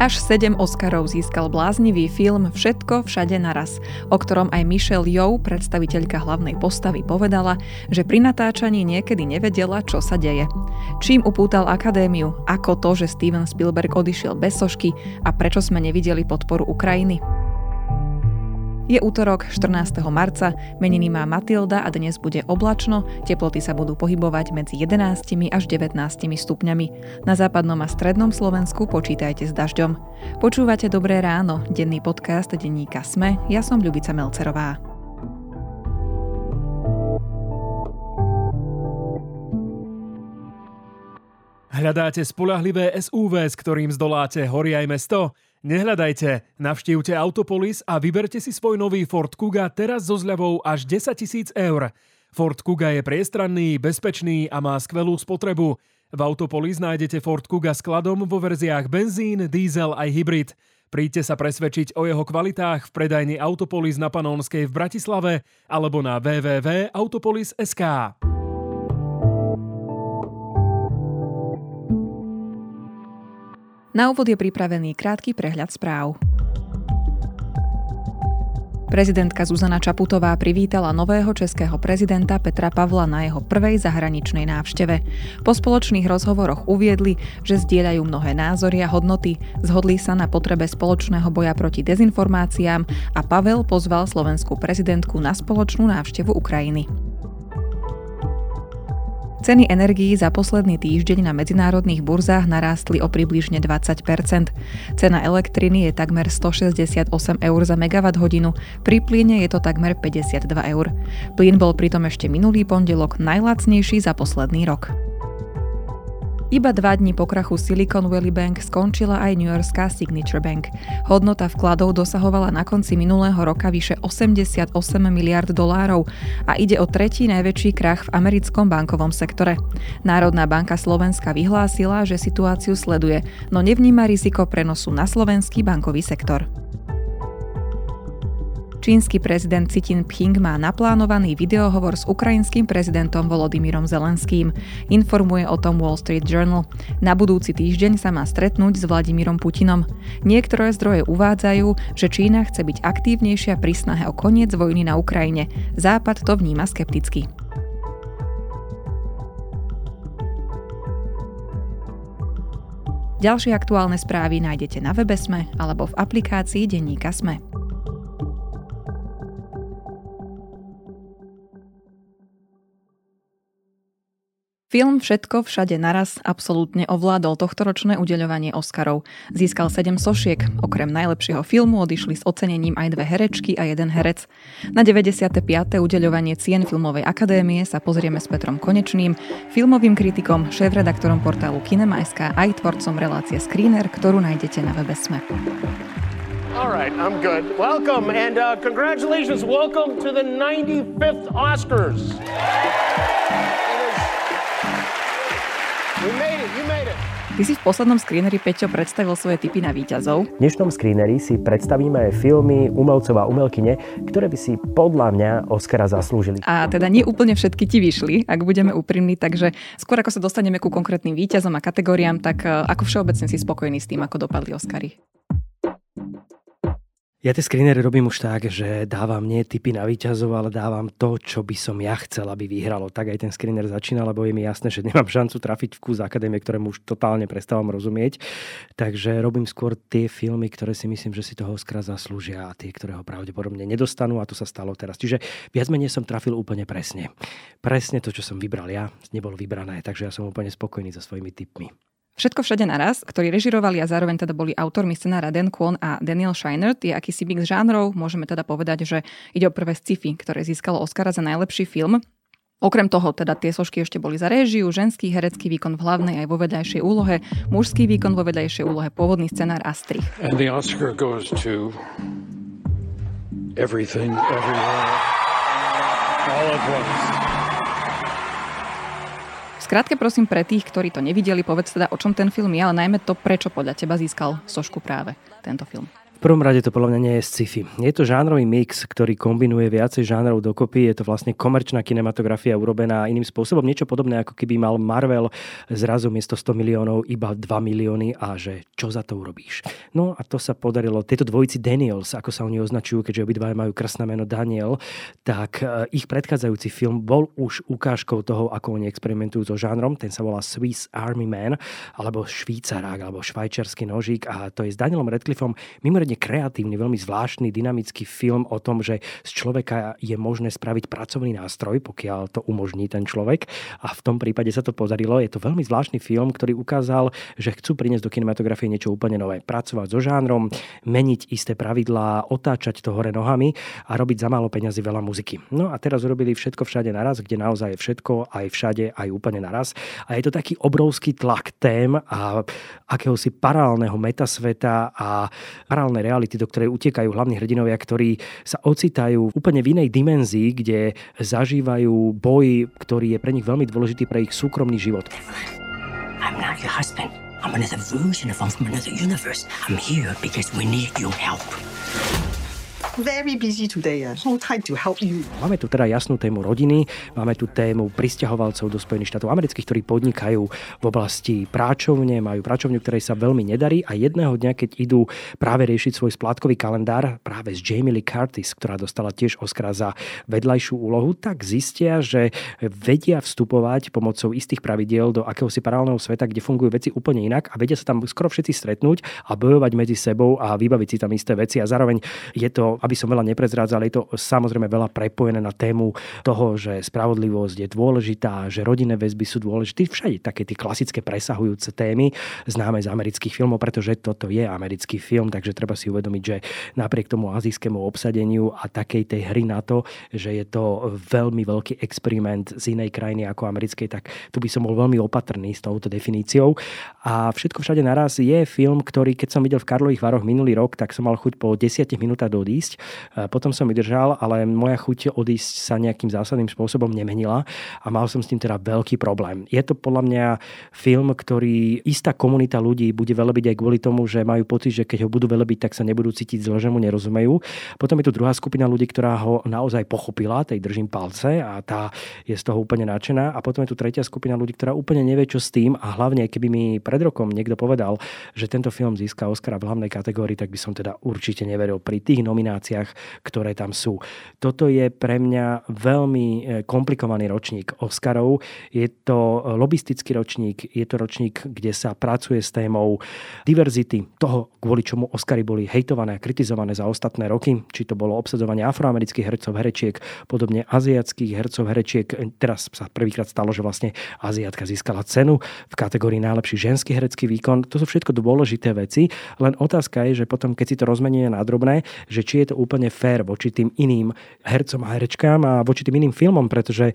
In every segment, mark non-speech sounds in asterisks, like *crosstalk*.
Až 7 Oscarov získal bláznivý film Všetko všade naraz, o ktorom aj Michelle Yeoh, predstaviteľka hlavnej postavy, povedala, že pri natáčaní niekedy nevedela, čo sa deje. Čím upútal akadémiu, ako to, že Steven Spielberg odišiel bez sošky a prečo sme nevideli podporu Ukrajiny. Je útorok 14. marca, meniny má Matilda a dnes bude oblačno, teploty sa budú pohybovať medzi 11 až 19 stupňami. Na západnom a strednom Slovensku počítajte s dažďom. Počúvate Dobré ráno, denný podcast denníka Sme, ja som Ľubica Melcerová. Hľadáte spolahlivé SUV, s ktorým zdoláte hory aj mesto? Nehľadajte, navštívte Autopolis a vyberte si svoj nový Ford Kuga teraz so zľavou až 10 tisíc eur. Ford Kuga je priestranný, bezpečný a má skvelú spotrebu. V Autopolis nájdete Ford Kuga skladom vo verziách benzín, diesel aj hybrid. Príďte sa presvedčiť o jeho kvalitách v predajni Autopolis na Panónskej v Bratislave alebo na www.autopolis.sk. Na úvod je pripravený krátky prehľad správ. Prezidentka Zuzana Čaputová privítala nového českého prezidenta Petra Pavla na jeho prvej zahraničnej návšteve. Po spoločných rozhovoroch uviedli, že zdieľajú mnohé názory a hodnoty, zhodli sa na potrebe spoločného boja proti dezinformáciám a Pavel pozval slovenskú prezidentku na spoločnú návštevu Ukrajiny. Ceny energií za posledný týždeň na medzinárodných burzách narástli o približne 20% Cena elektriny je takmer 168 eur za megawatt hodinu, pri plyne je to takmer 52 eur. Plyn bol pritom ešte minulý pondelok najlacnejší za posledný rok. Iba dva dní po krachu Silicon Valley Bank skončila aj New Yorkská Signature Bank. Hodnota vkladov dosahovala na konci minulého roka vyše 88 miliard dolárov a ide o tretí najväčší krach v americkom bankovom sektore. Národná banka Slovenska vyhlásila, že situáciu sleduje, no nevníma riziko prenosu na slovenský bankový sektor. Čínsky prezident Xi Jinping má naplánovaný videohovor s ukrajinským prezidentom Volodymyrom Zelenským. Informuje o tom Wall Street Journal. Na budúci týždeň sa má stretnúť s Vladimírom Putinom. Niektoré zdroje uvádzajú, že Čína chce byť aktívnejšia pri snahe o koniec vojny na Ukrajine. Západ to vníma skepticky. Ďalšie aktuálne správy nájdete na webe Sme alebo v aplikácii Denníka Sme. Film Všetko všade naraz absolútne ovládol tohtoročné udeľovanie Oscarov. Získal 7 sošiek, okrem najlepšieho filmu odišli s ocenením aj dve herečky a jeden herec. Na 95. udeľovanie cien Filmovej akadémie sa pozrieme s Petrom Konečným, filmovým kritikom, šéf-redaktorom portálu Kinema.sk aj tvorcom relácie Screener, ktorú nájdete na webe Sme. All right, I'm good. Welcome and uh, congratulations. Welcome to the 95th Oscars. Ty si v poslednom screeneri, Peťo, predstavil svoje typy na výťazov. V dnešnom screeneri si predstavíme filmy umelcov a umelkyne, ktoré by si podľa mňa Oscara zaslúžili. A teda nie úplne všetky ti vyšli, ak budeme úprimní, takže skôr ako sa dostaneme ku konkrétnym výťazom a kategóriám, tak eh, ako všeobecne si spokojný s tým, ako dopadli Oscary? Ja tie screenery robím už tak, že dávam nie typy na výťazov, ale dávam to, čo by som ja chcel, aby vyhralo. Tak aj ten screener začína, lebo je mi jasné, že nemám šancu trafiť v kus akadémie, ktorému už totálne prestávam rozumieť. Takže robím skôr tie filmy, ktoré si myslím, že si toho Oscara zaslúžia a tie, ktoré ho pravdepodobne nedostanú a to sa stalo teraz. Čiže viac menej som trafil úplne presne. Presne to, čo som vybral ja, nebolo vybrané, takže ja som úplne spokojný so svojimi typmi. Všetko všade naraz, ktorí režirovali a zároveň teda boli autormi scenára Dan Kwon a Daniel Scheinert, je akýsi mix žánrov. Môžeme teda povedať, že ide o prvé sci-fi, ktoré získalo Oscara za najlepší film. Okrem toho, teda tie sošky ešte boli za réžiu, ženský herecký výkon v hlavnej aj vo vedľajšej úlohe, mužský výkon vo vedľajšej úlohe, pôvodný scenár a strich. And the Oscar goes to everything, everywhere, all at once. Skrátke prosím pre tých, ktorí to nevideli, povedz teda o čom ten film je, ale najmä to, prečo podľa teba získal Sošku práve tento film. Prvom rade to podľa mňa nie je sci-fi. Je to žánrový mix, ktorý kombinuje viacej žánrov dokopy. Je to vlastne komerčná kinematografia urobená iným spôsobom. Niečo podobné, ako keby mal Marvel zrazu miesto 100 miliónov iba 2 milióny a že čo za to urobíš. No a to sa podarilo. Tieto dvojici Daniels, ako sa oni označujú, keďže obidva majú krásne meno Daniel, tak e, ich predchádzajúci film bol už ukážkou toho, ako oni experimentujú so žánrom. Ten sa volá Swiss Army Man, alebo Švýcarák, alebo švajčiarsky nožík a to je s Danielom Radcliffeom mimoriadne mimoriadne kreatívny, veľmi zvláštny, dynamický film o tom, že z človeka je možné spraviť pracovný nástroj, pokiaľ to umožní ten človek. A v tom prípade sa to podarilo. Je to veľmi zvláštny film, ktorý ukázal, že chcú priniesť do kinematografie niečo úplne nové. Pracovať so žánrom, meniť isté pravidlá, otáčať to hore nohami a robiť za málo peňazí veľa muziky. No a teraz urobili všetko všade naraz, kde naozaj je všetko, aj všade, aj úplne naraz. A je to taký obrovský tlak tém a akéhosi paralelného metasveta a paralelné reality, do ktorej utekajú hlavní hrdinovia, ktorí sa ocitajú úplne v inej dimenzii, kde zažívajú boj, ktorý je pre nich veľmi dôležitý pre ich súkromný život. I'm not your husband. I'm another version of from another universe. I'm here because we need your help very busy today. No time to help you. Máme tu teda jasnú tému rodiny, máme tu tému pristahovalcov do Spojených štátov amerických, ktorí podnikajú v oblasti práčovne, majú práčovňu, ktorej sa veľmi nedarí a jedného dňa, keď idú práve riešiť svoj splátkový kalendár práve s Jamie Lee Curtis, ktorá dostala tiež Oscara za vedľajšiu úlohu, tak zistia, že vedia vstupovať pomocou istých pravidiel do akéhosi paralelného sveta, kde fungujú veci úplne inak a vedia sa tam skoro všetci stretnúť a bojovať medzi sebou a vybaviť si tam isté veci a zároveň je to aby som veľa neprezrádzal, je to samozrejme veľa prepojené na tému toho, že spravodlivosť je dôležitá, že rodinné väzby sú dôležité. Všade také tie klasické presahujúce témy známe z amerických filmov, pretože toto je americký film, takže treba si uvedomiť, že napriek tomu azijskému obsadeniu a takej tej hry na to, že je to veľmi veľký experiment z inej krajiny ako americkej, tak tu by som bol veľmi opatrný s touto definíciou. A všetko všade naraz je film, ktorý keď som videl v Karlových Varoch minulý rok, tak som mal chuť po 10 minútach odísť odísť. Potom som vydržal, ale moja chuť odísť sa nejakým zásadným spôsobom nemenila a mal som s tým teda veľký problém. Je to podľa mňa film, ktorý istá komunita ľudí bude velebiť aj kvôli tomu, že majú pocit, že keď ho budú velebiť, tak sa nebudú cítiť zle, že mu nerozumejú. Potom je tu druhá skupina ľudí, ktorá ho naozaj pochopila, tej držím palce a tá je z toho úplne nadšená. A potom je tu tretia skupina ľudí, ktorá úplne nevie, čo s tým a hlavne, keby mi pred rokom niekto povedal, že tento film získa Oscara v hlavnej kategórii, tak by som teda určite neveril pri tých nomináciách nomináciách, ktoré tam sú. Toto je pre mňa veľmi e, komplikovaný ročník Oscarov. Je to lobistický ročník, je to ročník, kde sa pracuje s témou diverzity, toho, kvôli čomu Oscary boli hejtované a kritizované za ostatné roky, či to bolo obsadzovanie afroamerických hercov, herečiek, podobne aziatských hercov, herečiek. Teraz sa prvýkrát stalo, že vlastne Aziatka získala cenu v kategórii najlepší ženský herecký výkon. To sú všetko dôležité veci, len otázka je, že potom, keď si to rozmenie na drobné, že či je to úplne fér voči tým iným hercom a herečkám a voči tým iným filmom, pretože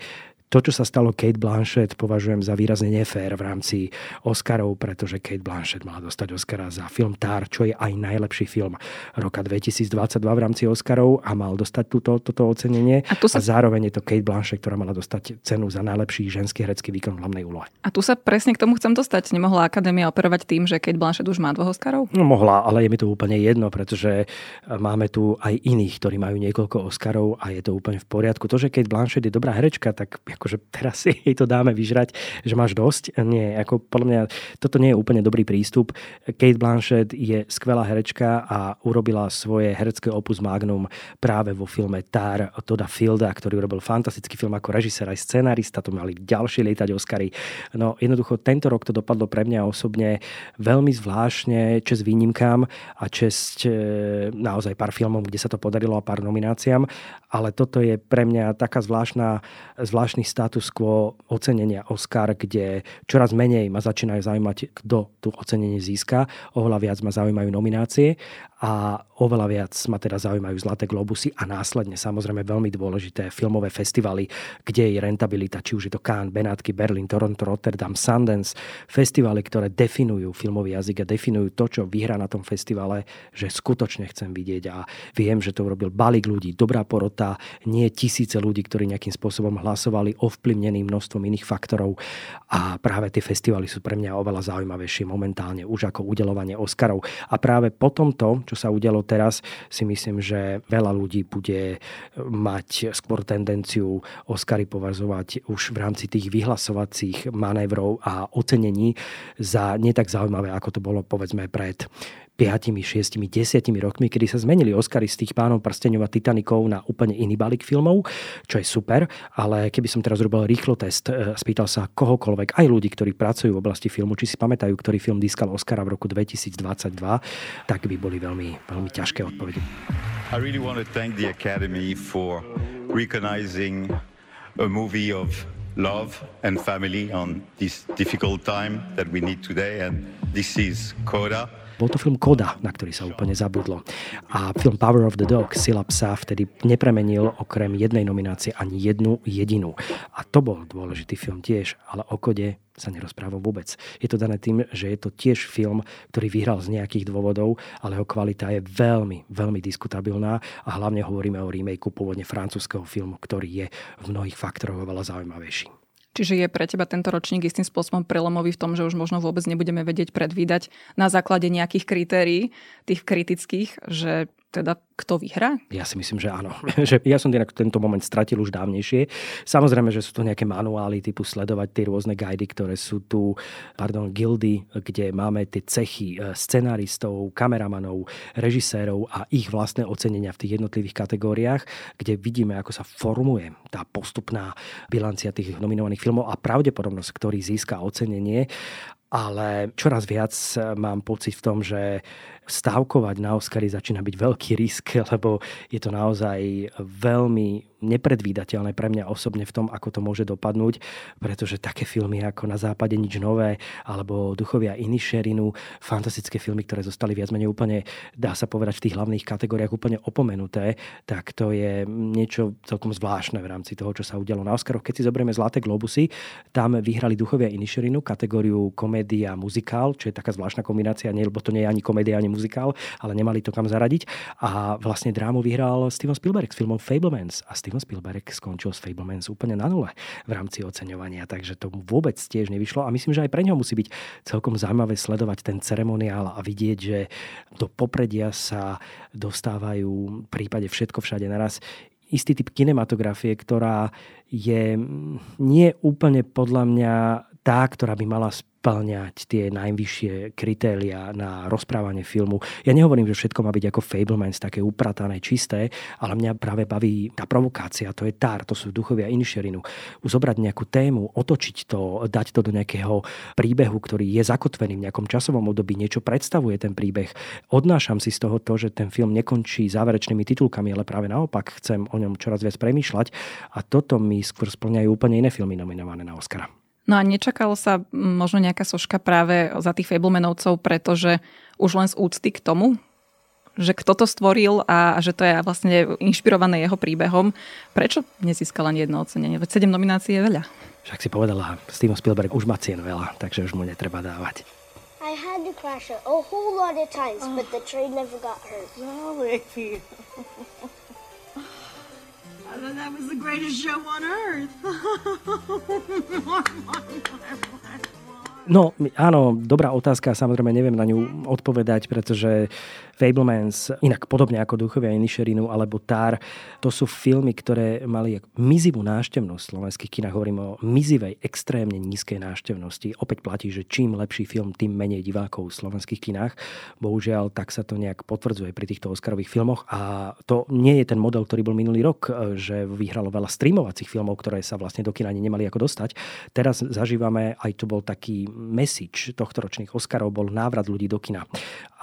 to, čo sa stalo Kate Blanchett, považujem za výrazne nefér v rámci Oscarov, pretože Kate Blanchett mala dostať Oscara za film Tar, čo je aj najlepší film roka 2022 v rámci Oscarov a mal dostať túto, toto ocenenie. A, tu sa... a zároveň je to Kate Blanchett, ktorá mala dostať cenu za najlepší ženský herecký výkon v hlavnej úlohe. A tu sa presne k tomu chcem dostať. Nemohla Akadémia operovať tým, že Kate Blanchett už má dvoch Oscarov? No mohla, ale je mi to úplne jedno, pretože máme tu aj iných, ktorí majú niekoľko Oscarov a je to úplne v poriadku. To, že Kate Blanchett je dobrá herečka, tak akože teraz *laughs* jej to dáme vyžrať, že máš dosť. Nie, ako podľa mňa toto nie je úplne dobrý prístup. Kate Blanchett je skvelá herečka a urobila svoje herecké opus magnum práve vo filme Tar Toda Fielda, ktorý urobil fantastický film ako režisér aj scenarista, to mali ďalšie lietať Oscary. No jednoducho tento rok to dopadlo pre mňa osobne veľmi zvláštne, čest výnimkám a čest e, naozaj pár filmom, kde sa to podarilo a pár nomináciám, ale toto je pre mňa taká zvláštna, zvláštny status quo ocenenia Oscar, kde čoraz menej ma začínajú zaujímať, kto tu ocenenie získa, oveľa viac ma zaujímajú nominácie a oveľa viac ma teda zaujímajú Zlaté globusy a následne samozrejme veľmi dôležité filmové festivaly, kde je rentabilita, či už je to Cannes, Benátky, Berlin, Toronto, Rotterdam, Sundance, festivaly, ktoré definujú filmový jazyk a definujú to, čo vyhrá na tom festivale, že skutočne chcem vidieť. A viem, že to urobil balík ľudí, dobrá porota, nie tisíce ľudí, ktorí nejakým spôsobom hlasovali, ovplyvnení množstvom iných faktorov. A práve tie festivaly sú pre mňa oveľa zaujímavejšie momentálne už ako udelovanie Oscarov. A práve po tomto, čo čo sa udialo teraz, si myslím, že veľa ľudí bude mať skôr tendenciu Oscary považovať už v rámci tých vyhlasovacích manévrov a ocenení za netak zaujímavé, ako to bolo povedzme pred 5, 6, 10 rokmi, kedy sa zmenili Oscary z tých pánov prsteňov a Titanikov na úplne iný balík filmov, čo je super, ale keby som teraz robil rýchlo test, e, spýtal sa kohokoľvek, aj ľudí, ktorí pracujú v oblasti filmu, či si pamätajú, ktorý film získal Oscara v roku 2022, tak by boli veľmi, veľmi ťažké odpovede. I really want to thank the Academy for recognizing a movie of love and family on this difficult time that we need today and this is Coda. Bol to film Koda, na ktorý sa úplne zabudlo. A film Power of the Dog, Sila psa, vtedy nepremenil okrem jednej nominácie ani jednu jedinú. A to bol dôležitý film tiež, ale o Kode sa nerozprávam vôbec. Je to dané tým, že je to tiež film, ktorý vyhral z nejakých dôvodov, ale jeho kvalita je veľmi, veľmi diskutabilná a hlavne hovoríme o remakeu pôvodne francúzského filmu, ktorý je v mnohých faktoroch oveľa zaujímavejší. Čiže je pre teba tento ročník istým spôsobom prelomový v tom, že už možno vôbec nebudeme vedieť predvídať na základe nejakých kritérií, tých kritických, že teda kto vyhrá? Ja si myslím, že áno. *laughs* že ja som tento moment stratil už dávnejšie. Samozrejme, že sú to nejaké manuály typu sledovať tie rôzne guidy, ktoré sú tu, pardon, gildy, kde máme tie cechy e, scenaristov, kameramanov, režisérov a ich vlastné ocenenia v tých jednotlivých kategóriách, kde vidíme, ako sa formuje tá postupná bilancia tých nominovaných filmov a pravdepodobnosť, ktorý získa ocenenie ale čoraz viac eh, mám pocit v tom, že stávkovať na Oscary začína byť veľký risk, *laughs* lebo je to naozaj veľmi nepredvídateľné pre mňa osobne v tom, ako to môže dopadnúť, pretože také filmy ako Na západe nič nové alebo Duchovia Inisherinu, fantastické filmy, ktoré zostali viac menej úplne, dá sa povedať, v tých hlavných kategóriách úplne opomenuté, tak to je niečo celkom zvláštne v rámci toho, čo sa udialo na Oscaroch. Keď si zoberieme Zlaté globusy, tam vyhrali Duchovia Inisherinu kategóriu komédia muzikál, čo je taká zvláštna kombinácia, nie, lebo to nie je ani komédia, ani muzikál, ale nemali to kam zaradiť. A vlastne drámu vyhral Steven Spielberg s filmom Fablemans. A Steven Spielberg skončil s Fablemans úplne na nule v rámci oceňovania, takže to vôbec tiež nevyšlo. A myslím, že aj pre ňo musí byť celkom zaujímavé sledovať ten ceremoniál a vidieť, že do popredia sa dostávajú v prípade všetko všade naraz. Istý typ kinematografie, ktorá je nie úplne podľa mňa tá, ktorá by mala splňať tie najvyššie kritéria na rozprávanie filmu. Ja nehovorím, že všetko má byť ako Fablemans, také upratané, čisté, ale mňa práve baví tá provokácia, to je tár, to sú duchovia inšerinu. Zobrať nejakú tému, otočiť to, dať to do nejakého príbehu, ktorý je zakotvený v nejakom časovom období, niečo predstavuje ten príbeh. Odnášam si z toho to, že ten film nekončí záverečnými titulkami, ale práve naopak chcem o ňom čoraz viac premýšľať a toto mi skôr splňajú úplne iné filmy nominované na Oscara. No a nečakalo sa možno nejaká soška práve za tých Fablemenovcov, pretože už len z úcty k tomu, že kto to stvoril a že to je vlastne inšpirované jeho príbehom. Prečo nezískala ani jedno ocenenie? Veď 7 nominácií je veľa. Však si povedala, Steven Spielberg už má cien veľa, takže už mu netreba dávať. I had to crash it a whole lot of times, oh. but the train never got hurt. Really? That was the greatest show on earth. *laughs* No, áno, dobrá otázka, samozrejme neviem na ňu odpovedať, pretože Fablemans, inak podobne ako Duchovia Inisherinu alebo Tár, to sú filmy, ktoré mali mizivú náštevnosť v slovenských kinách. Hovorím o mizivej, extrémne nízkej náštevnosti. Opäť platí, že čím lepší film, tým menej divákov v slovenských kinách. Bohužiaľ, tak sa to nejak potvrdzuje pri týchto Oscarových filmoch a to nie je ten model, ktorý bol minulý rok, že vyhralo veľa streamovacích filmov, ktoré sa vlastne do kina ani nemali ako dostať. Teraz zažívame, aj to bol taký message tohto ročných Oscarov, bol návrat ľudí do kina.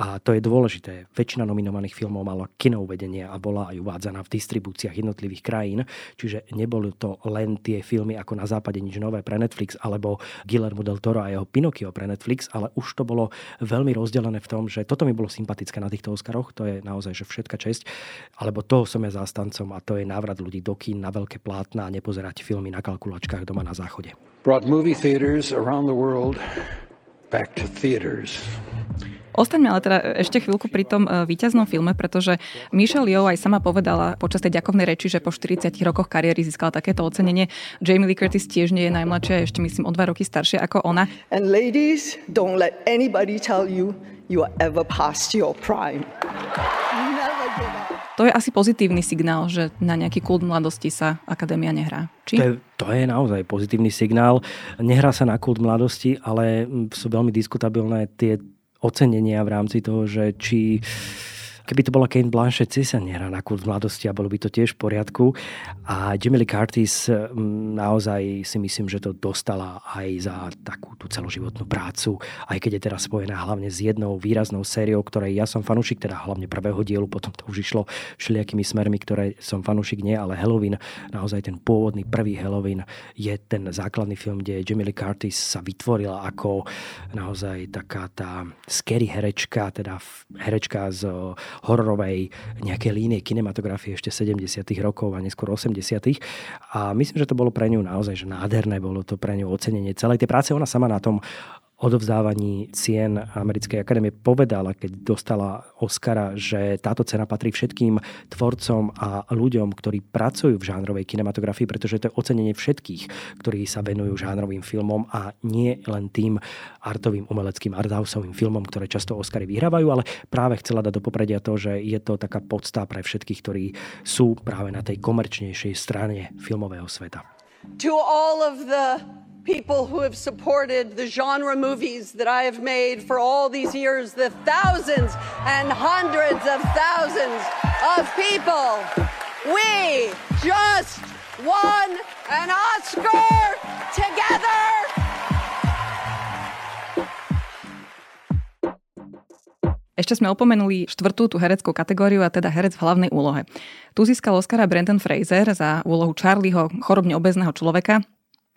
A to je dôležité väčšina nominovaných filmov mala kinouvedenie a bola aj uvádzaná v distribúciách jednotlivých krajín, čiže neboli to len tie filmy ako na západe nič nové pre Netflix alebo Guillermo del Toro a jeho Pinocchio pre Netflix, ale už to bolo veľmi rozdelené v tom, že toto mi bolo sympatické na týchto Oscaroch, to je naozaj že všetka česť, alebo toho som ja zástancom a to je návrat ľudí do kín na veľké plátna a nepozerať filmy na kalkulačkách doma na záchode. Brought movie theaters around the world back to theaters. Ostaňme ale teda ešte chvíľku pri tom e, víťaznom filme, pretože Michelle Yeoh aj sama povedala počas tej ďakovnej reči, že po 40 rokoch kariéry získala takéto ocenenie. Jamie Lee Curtis tiež nie je najmladšia, ešte myslím o dva roky staršia ako ona. And ladies, don't let anybody tell you you are ever past your prime. Never give up. To je asi pozitívny signál, že na nejaký kult mladosti sa akadémia nehrá. Či? To je, to je naozaj pozitívny signál. Nehrá sa na kult mladosti, ale sú veľmi diskutabilné tie ocenenia v rámci toho, že či Keby to bola Kane Blanchett, si sa nehrá na kurz mladosti a bolo by to tiež v poriadku. A Jamie Lee Curtis naozaj si myslím, že to dostala aj za takú tú celoživotnú prácu, aj keď je teraz spojená hlavne s jednou výraznou sériou, ktorej ja som fanúšik, teda hlavne prvého dielu, potom to už išlo všelijakými smermi, ktoré som fanúšik nie, ale Halloween, naozaj ten pôvodný prvý Halloween je ten základný film, kde Jamie Lee Curtis sa vytvorila ako naozaj taká tá scary herečka, teda herečka z hororovej nejakej línie kinematografie ešte 70. rokov a neskôr 80. A myslím, že to bolo pre ňu naozaj že nádherné, bolo to pre ňu ocenenie celej tej práce. Ona sama na tom odovzdávaní cien Americkej akadémie povedala, keď dostala Oscara, že táto cena patrí všetkým tvorcom a ľuďom, ktorí pracujú v žánrovej kinematografii, pretože to je ocenenie všetkých, ktorí sa venujú žánrovým filmom a nie len tým artovým, umeleckým, arthousovým filmom, ktoré často Oscary vyhrávajú, ale práve chcela dať do popredia to, že je to taká podstá pre všetkých, ktorí sú práve na tej komerčnejšej strane filmového sveta. To all of the people who have supported the genre movies that I have made for all these years, the thousands and hundreds of thousands of people. We just won an Oscar together! Ešte sme opomenuli štvrtú tú hereckú kategóriu a teda herec v hlavnej úlohe. Tu získal Oscara Brendan Fraser za úlohu Charlieho, chorobne obezného človeka,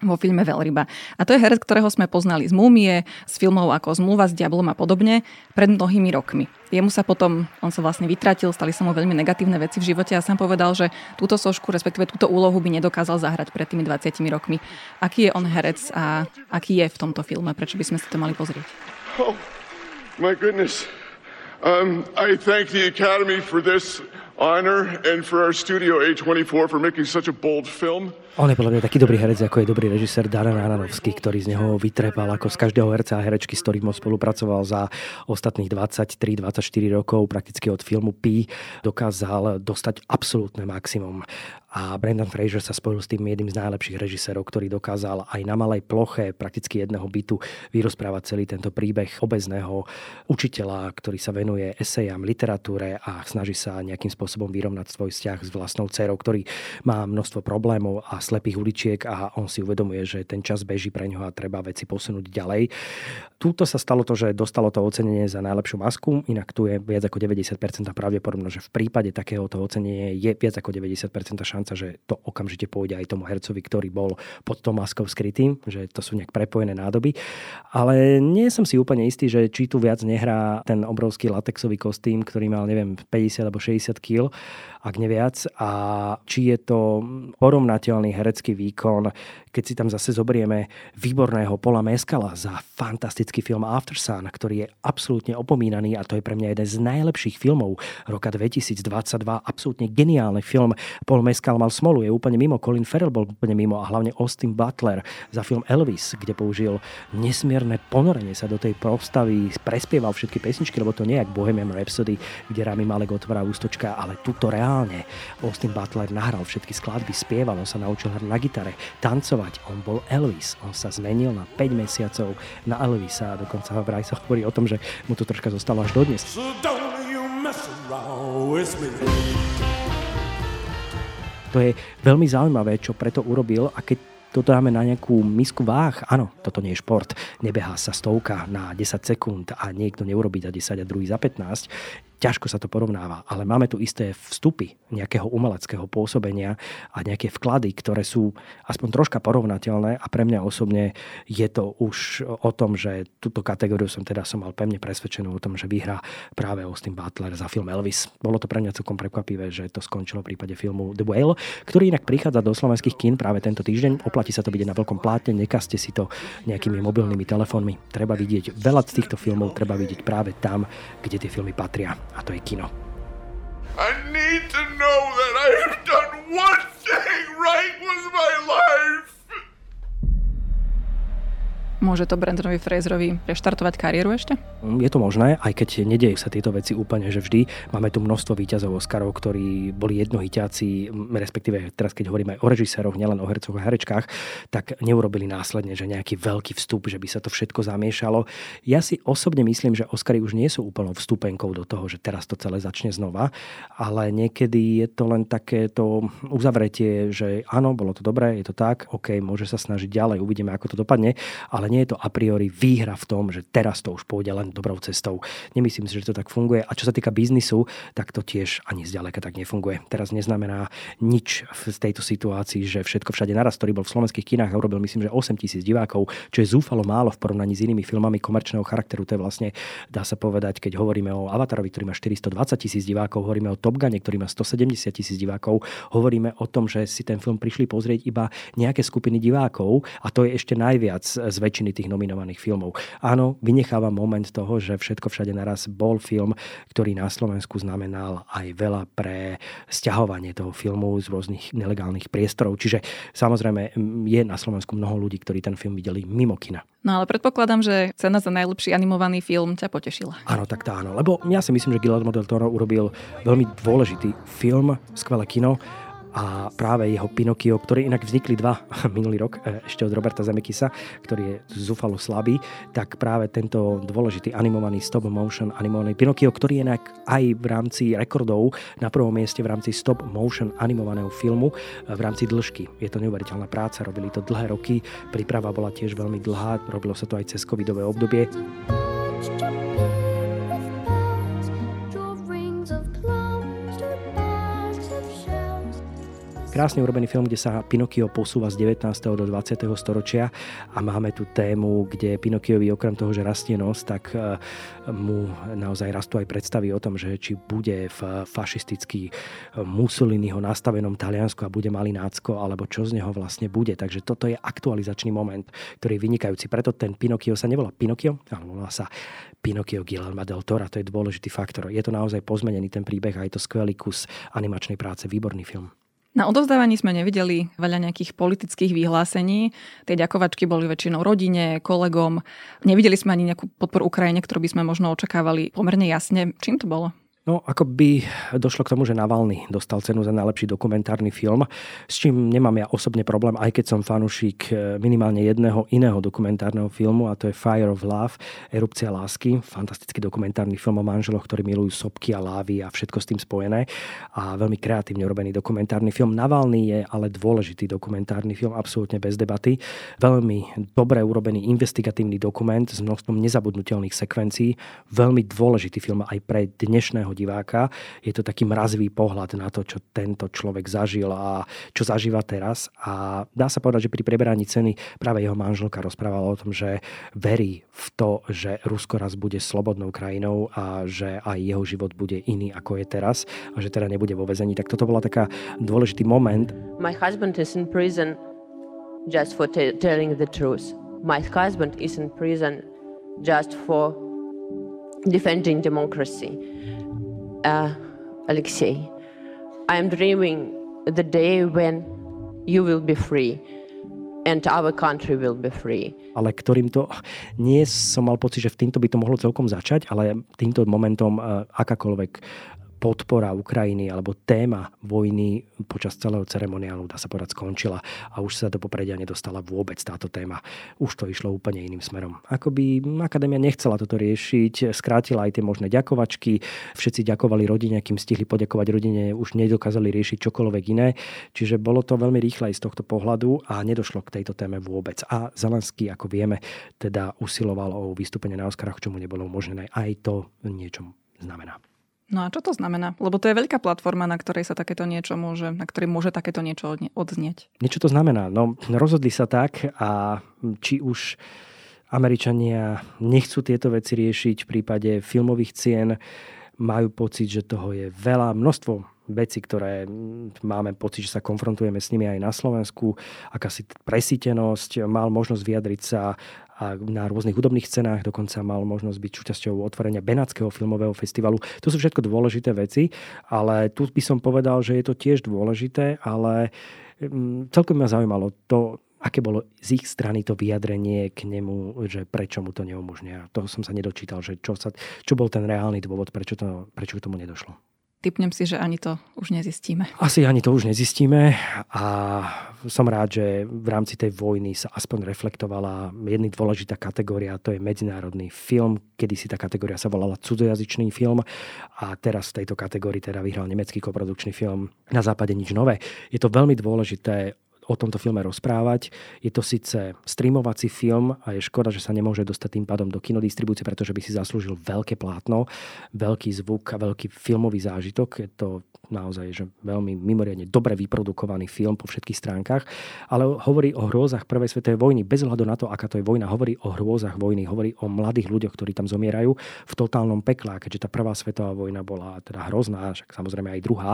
vo filme Veľryba. A to je herec, ktorého sme poznali z Múmie, z filmov ako Zmluva s diablom a podobne pred mnohými rokmi. Jemu sa potom, on sa vlastne vytratil, stali sa mu veľmi negatívne veci v živote a sám povedal, že túto sošku, respektíve túto úlohu by nedokázal zahrať pred tými 20 rokmi. Aký je on herec a aký je v tomto filme? Prečo by sme si to mali pozrieť? Oh, my goodness. Um, I thank the Academy for this honor and for our studio A24 for making such a bold film. On je podľa mňa taký dobrý herec, ako je dobrý režisér Darren Aronofsky, ktorý z neho vytrepal ako z každého herca a herečky, s ktorým spolupracoval za ostatných 23-24 rokov, prakticky od filmu Pi, dokázal dostať absolútne maximum. A Brendan Fraser sa spojil s tým jedným z najlepších režisérov, ktorý dokázal aj na malej ploche prakticky jedného bytu vyrozprávať celý tento príbeh obezného učiteľa, ktorý sa venuje esejám, literatúre a snaží sa nejakým spôsobom vyrovnať svoj vzťah s vlastnou dcerou, ktorý má množstvo problémov a slepých uličiek a on si uvedomuje, že ten čas beží pre ňoho a treba veci posunúť ďalej. Túto sa stalo to, že dostalo to ocenenie za najlepšiu masku, inak tu je viac ako 90% pravdepodobno, že v prípade takéhoto ocenenia je viac ako 90% šanca šanca, že to okamžite pôjde aj tomu hercovi, ktorý bol pod tou maskou skrytým, že to sú nejak prepojené nádoby. Ale nie som si úplne istý, že či tu viac nehrá ten obrovský latexový kostým, ktorý mal, neviem, 50 alebo 60 kg, ak neviac. A či je to porovnateľný herecký výkon, keď si tam zase zobrieme výborného Pola Meskala za fantastický film After Sun, ktorý je absolútne opomínaný a to je pre mňa jeden z najlepších filmov roka 2022. Absolútne geniálny film. Paul Mescal mal smolu, je úplne mimo. Colin Farrell bol úplne mimo a hlavne Austin Butler za film Elvis, kde použil nesmierne ponorenie sa do tej postavy, prespieval všetky pesničky, lebo to nie je Bohemian Rhapsody, kde Rami Malek otvára ústočka, ale tuto reálne Austin Butler nahral všetky skladby, spieval, on sa naučil hrať na gitare, tancovať. On bol Elvis. On sa zmenil na 5 mesiacov na Elvisa a dokonca vraj sa hovorí o tom, že mu to troška zostalo až dodnes. So to je veľmi zaujímavé, čo preto urobil a keď to dáme na nejakú misku váh, áno, toto nie je šport, nebehá sa stovka na 10 sekúnd a niekto neurobí za 10 a druhý za 15 ťažko sa to porovnáva, ale máme tu isté vstupy nejakého umeleckého pôsobenia a nejaké vklady, ktoré sú aspoň troška porovnateľné a pre mňa osobne je to už o tom, že túto kategóriu som teda som mal pevne presvedčenú o tom, že vyhrá práve Austin Butler za film Elvis. Bolo to pre mňa celkom prekvapivé, že to skončilo v prípade filmu The Whale, ktorý inak prichádza do slovenských kín práve tento týždeň. Oplatí sa to vidieť na veľkom plátne, nekaste si to nejakými mobilnými telefónmi. Treba vidieť veľa z týchto filmov, treba vidieť práve tam, kde tie filmy patria a to. I need to know that I have done one thing right with my life. Môže to Brandonovi Fraserovi reštartovať kariéru ešte? Mm, je to možné, aj keď nediejú sa tieto veci úplne, že vždy. Máme tu množstvo výťazov Oscarov, ktorí boli jednohyťáci, respektíve teraz keď hovoríme aj o režiséroch, nielen o hercoch a herečkách, tak neurobili následne, že nejaký veľký vstup, že by sa to všetko zamiešalo. Ja si osobne myslím, že Oscary už nie sú úplnou vstupenkou do toho, že teraz to celé začne znova, ale niekedy je to len takéto uzavretie, že áno, bolo to dobré, je to tak, OK, môže sa snažiť ďalej, uvidíme, ako to dopadne, ale nie je to a priori výhra v tom, že teraz to už pôjde len dobrou cestou. Nemyslím si, že to tak funguje. A čo sa týka biznisu, tak to tiež ani zďaleka tak nefunguje. Teraz neznamená nič v tejto situácii, že všetko všade naraz, ktorý bol v slovenských kinách a urobil myslím, že 8 tisíc divákov, čo je zúfalo málo v porovnaní s inými filmami komerčného charakteru. To je vlastne, dá sa povedať, keď hovoríme o Avatarovi, ktorý má 420 tisíc divákov, hovoríme o Top Gune, ktorý má 170 tisíc divákov, hovoríme o tom, že si ten film prišli pozrieť iba nejaké skupiny divákov a to je ešte najviac z väčšiny tých nominovaných filmov. Áno, vynechávam moment toho, že všetko všade naraz bol film, ktorý na Slovensku znamenal aj veľa pre stiahovanie toho filmu z rôznych nelegálnych priestorov. Čiže samozrejme je na Slovensku mnoho ľudí, ktorí ten film videli mimo kina. No ale predpokladám, že cena za najlepší animovaný film ťa potešila. Áno, tak tá áno. Lebo ja si myslím, že Guillermo del Toro urobil veľmi dôležitý film, skvelé kino a práve jeho Pinokio, ktoré inak vznikli dva *laughs* minulý rok, e, ešte od Roberta Zemekisa, ktorý je zúfalo slabý, tak práve tento dôležitý animovaný stop motion animovaný Pinokio, ktorý je inak aj v rámci rekordov na prvom mieste v rámci stop motion animovaného filmu e, v rámci dĺžky. Je to neuveriteľná práca, robili to dlhé roky, príprava bola tiež veľmi dlhá, robilo sa to aj cez covidové obdobie. Krásne urobený film, kde sa Pinokio posúva z 19. do 20. storočia a máme tu tému, kde Pinokiovi okrem toho, že rastie nos, tak e, mu naozaj rastú aj predstavy o tom, že či bude v fašistický Mussoliniho nastavenom Taliansku a bude Malinácko, alebo čo z neho vlastne bude. Takže toto je aktualizačný moment, ktorý je vynikajúci. Preto ten Pinokio sa nevolá Pinokio, ale volá sa Pinokio Guillermo del Tora. To je dôležitý faktor. Je to naozaj pozmenený ten príbeh a je to skvelý kus animačnej práce, výborný film. Na odovzdávaní sme nevideli veľa nejakých politických vyhlásení. Tie ďakovačky boli väčšinou rodine, kolegom. Nevideli sme ani nejakú podporu Ukrajine, ktorú by sme možno očakávali pomerne jasne. Čím to bolo? No, ako by došlo k tomu, že Navalny dostal cenu za najlepší dokumentárny film, s čím nemám ja osobne problém, aj keď som fanúšik e, minimálne jedného iného dokumentárneho filmu, a to je Fire of Love, Erupcia lásky, fantastický dokumentárny film o manželoch, ktorí milujú sopky a lávy a všetko s tým spojené a veľmi kreatívne urobený dokumentárny film. Navalny je ale dôležitý dokumentárny film, absolútne bez debaty. Veľmi dobre urobený investigatívny dokument s množstvom nezabudnutelných sekvencií, veľmi dôležitý film aj pre dnešného diváka. Je to taký mrazivý pohľad na to, čo tento človek zažil a čo zažíva teraz. A dá sa povedať, že pri preberaní ceny práve jeho manželka rozprávala o tom, že verí v to, že Rusko raz bude slobodnou krajinou a že aj jeho život bude iný, ako je teraz a že teda nebude vo vezení. Tak toto bola taká dôležitý moment. My husband is in prison just for t- telling the truth. My husband is in prison just for defending democracy. Uh, Alexei, I am dreaming the day when you will be free and our country will be free. Ale ktorým to, nie som mal pocit, že v týmto by to mohlo celkom začať, ale týmto momentom uh, akákoľvek podpora Ukrajiny alebo téma vojny počas celého ceremoniálu, dá sa povedať, skončila a už sa do popredia nedostala vôbec táto téma. Už to išlo úplne iným smerom. Ako by akadémia nechcela toto riešiť, skrátila aj tie možné ďakovačky, všetci ďakovali rodine, kým stihli poďakovať rodine, už nedokázali riešiť čokoľvek iné. Čiže bolo to veľmi rýchle z tohto pohľadu a nedošlo k tejto téme vôbec. A Zelenský, ako vieme, teda usiloval o vystúpenie na Oscarach, čo mu nebolo umožnené. Aj to niečom znamená. No a čo to znamená? Lebo to je veľká platforma, na ktorej sa takéto niečo môže, na ktorej môže takéto niečo odznieť. Niečo to znamená. No, rozhodli sa tak a či už Američania nechcú tieto veci riešiť v prípade filmových cien, majú pocit, že toho je veľa, množstvo veci, ktoré máme pocit, že sa konfrontujeme s nimi aj na Slovensku, akási presítenosť, mal možnosť vyjadriť sa a na rôznych hudobných cenách, dokonca mal možnosť byť súčasťou otvorenia Benátskeho filmového festivalu. To sú všetko dôležité veci, ale tu by som povedal, že je to tiež dôležité, ale mm, celkom ma zaujímalo to, aké bolo z ich strany to vyjadrenie k nemu, že prečo mu to neumožňuje. Toho som sa nedočítal, že čo, sa, čo bol ten reálny dôvod, prečo, to, prečo k tomu nedošlo. Typnem si, že ani to už nezistíme. Asi ani to už nezistíme a som rád, že v rámci tej vojny sa aspoň reflektovala jedna dôležitá kategória, to je medzinárodný film. Kedy si tá kategória sa volala cudzojazyčný film a teraz v tejto kategórii teda vyhral nemecký koprodukčný film Na západe nič nové. Je to veľmi dôležité o tomto filme rozprávať. Je to síce streamovací film a je škoda, že sa nemôže dostať tým pádom do kinodistribúcie, pretože by si zaslúžil veľké plátno, veľký zvuk a veľký filmový zážitok. Je to naozaj že veľmi mimoriadne dobre vyprodukovaný film po všetkých stránkach, ale hovorí o hrôzach Prvej svetovej vojny, bez ohľadu na to, aká to je vojna, hovorí o hrôzach vojny, hovorí o mladých ľuďoch, ktorí tam zomierajú v totálnom pekle, keďže tá Prvá svetová vojna bola teda hrozná, však samozrejme aj druhá,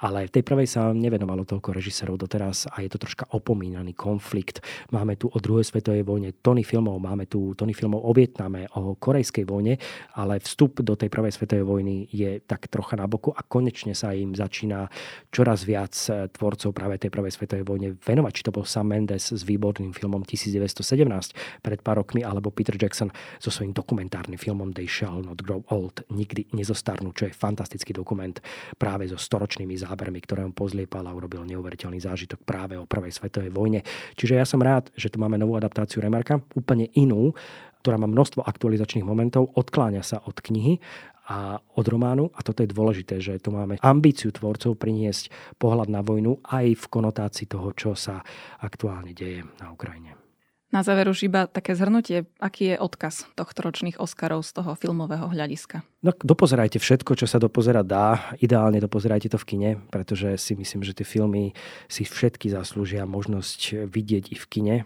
ale v tej prvej sa nevenovalo toľko režisérov doteraz a je to troška opomínaný konflikt. Máme tu o druhej svetovej vojne tony filmov, máme tu tony filmov o Vietname, o korejskej vojne, ale vstup do tej prvej svetovej vojny je tak trocha na boku a konečne sa im začína čoraz viac eh, tvorcov práve tej prvej svetovej vojne venovať. Či to bol Sam Mendes s výborným filmom 1917 pred pár rokmi, alebo Peter Jackson so svojím dokumentárnym filmom They Shall Not Grow Old, nikdy nezostarnú, čo je fantastický dokument práve so storočnými zábermi, ktoré on pozliepal a urobil neuveriteľný zážitok práve o prvej svetovej vojne. Čiže ja som rád, že tu máme novú adaptáciu Remarka, úplne inú, ktorá má množstvo aktualizačných momentov, odkláňa sa od knihy a od románu. A toto je dôležité, že tu máme ambíciu tvorcov priniesť pohľad na vojnu aj v konotácii toho, čo sa aktuálne deje na Ukrajine. Na záver už iba také zhrnutie, aký je odkaz tohto ročných Oscarov z toho filmového hľadiska? No, dopozerajte všetko, čo sa dopozerať dá. Ideálne dopozerajte to v kine, pretože si myslím, že tie filmy si všetky zaslúžia možnosť vidieť i v kine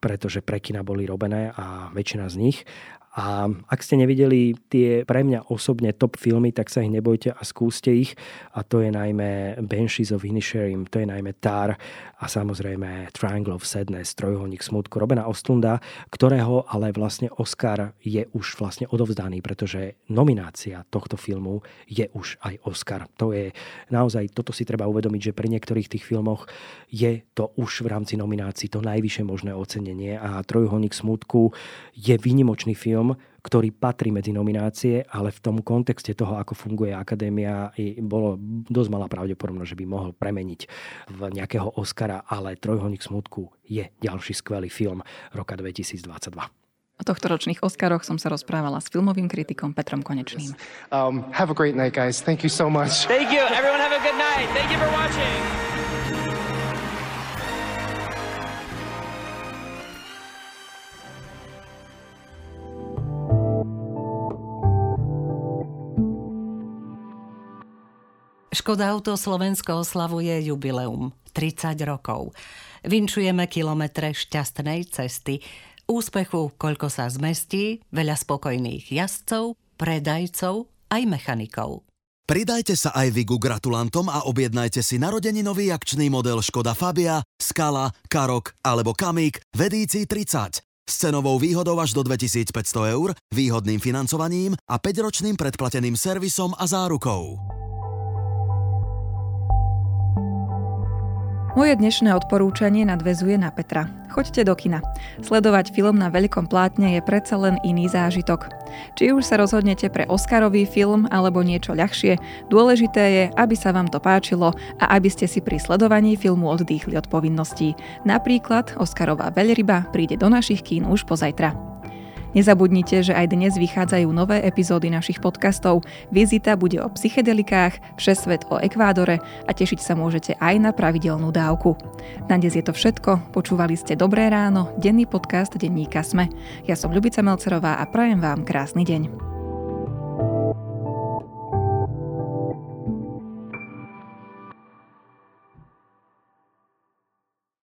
pretože pre kina boli robené a väčšina z nich. A ak ste nevideli tie pre mňa osobne top filmy, tak sa ich nebojte a skúste ich. A to je najmä Banshees of Inisherim, to je najmä Tar a samozrejme Triangle of Sadness, Trojuholník smutku Robena Ostlunda, ktorého ale vlastne Oscar je už vlastne odovzdaný, pretože nominácia tohto filmu je už aj Oscar. To je naozaj, toto si treba uvedomiť, že pri niektorých tých filmoch je to už v rámci nominácií to najvyššie možné ocenenie a Trojuholník smutku je výnimočný film, film, ktorý patrí medzi nominácie, ale v tom kontexte toho, ako funguje akadémia, bolo dosť malá pravdepodobnosť, že by mohol premeniť v nejakého Oscara, ale Trojholník smutku je ďalší skvelý film roka 2022. O tohto ročných Oscaroch som sa rozprávala s filmovým kritikom Petrom Konečným. Um, have a great night, guys. Thank you so much. Thank you. Everyone have a good night. Thank you for watching. Škoda Auto Slovensko oslavuje jubileum 30 rokov. Vinčujeme kilometre šťastnej cesty, úspechu, koľko sa zmestí, veľa spokojných jazdcov, predajcov aj mechanikov. Pridajte sa aj vy ku gratulantom a objednajte si narodeninový akčný model Škoda Fabia, Skala, Karok alebo Kamík v edícii 30 s cenovou výhodou až do 2500 eur, výhodným financovaním a 5-ročným predplateným servisom a zárukou. Moje dnešné odporúčanie nadvezuje na Petra. Choďte do kina. Sledovať film na veľkom plátne je predsa len iný zážitok. Či už sa rozhodnete pre Oscarový film alebo niečo ľahšie, dôležité je, aby sa vám to páčilo a aby ste si pri sledovaní filmu oddýchli od povinností. Napríklad Oscarová veľryba príde do našich kín už pozajtra. Nezabudnite, že aj dnes vychádzajú nové epizódy našich podcastov. Vizita bude o psychedelikách, Všesvet o Ekvádore a tešiť sa môžete aj na pravidelnú dávku. Na dnes je to všetko. Počúvali ste Dobré ráno, denný podcast denníka Sme. Ja som Ľubica Melcerová a prajem vám krásny deň.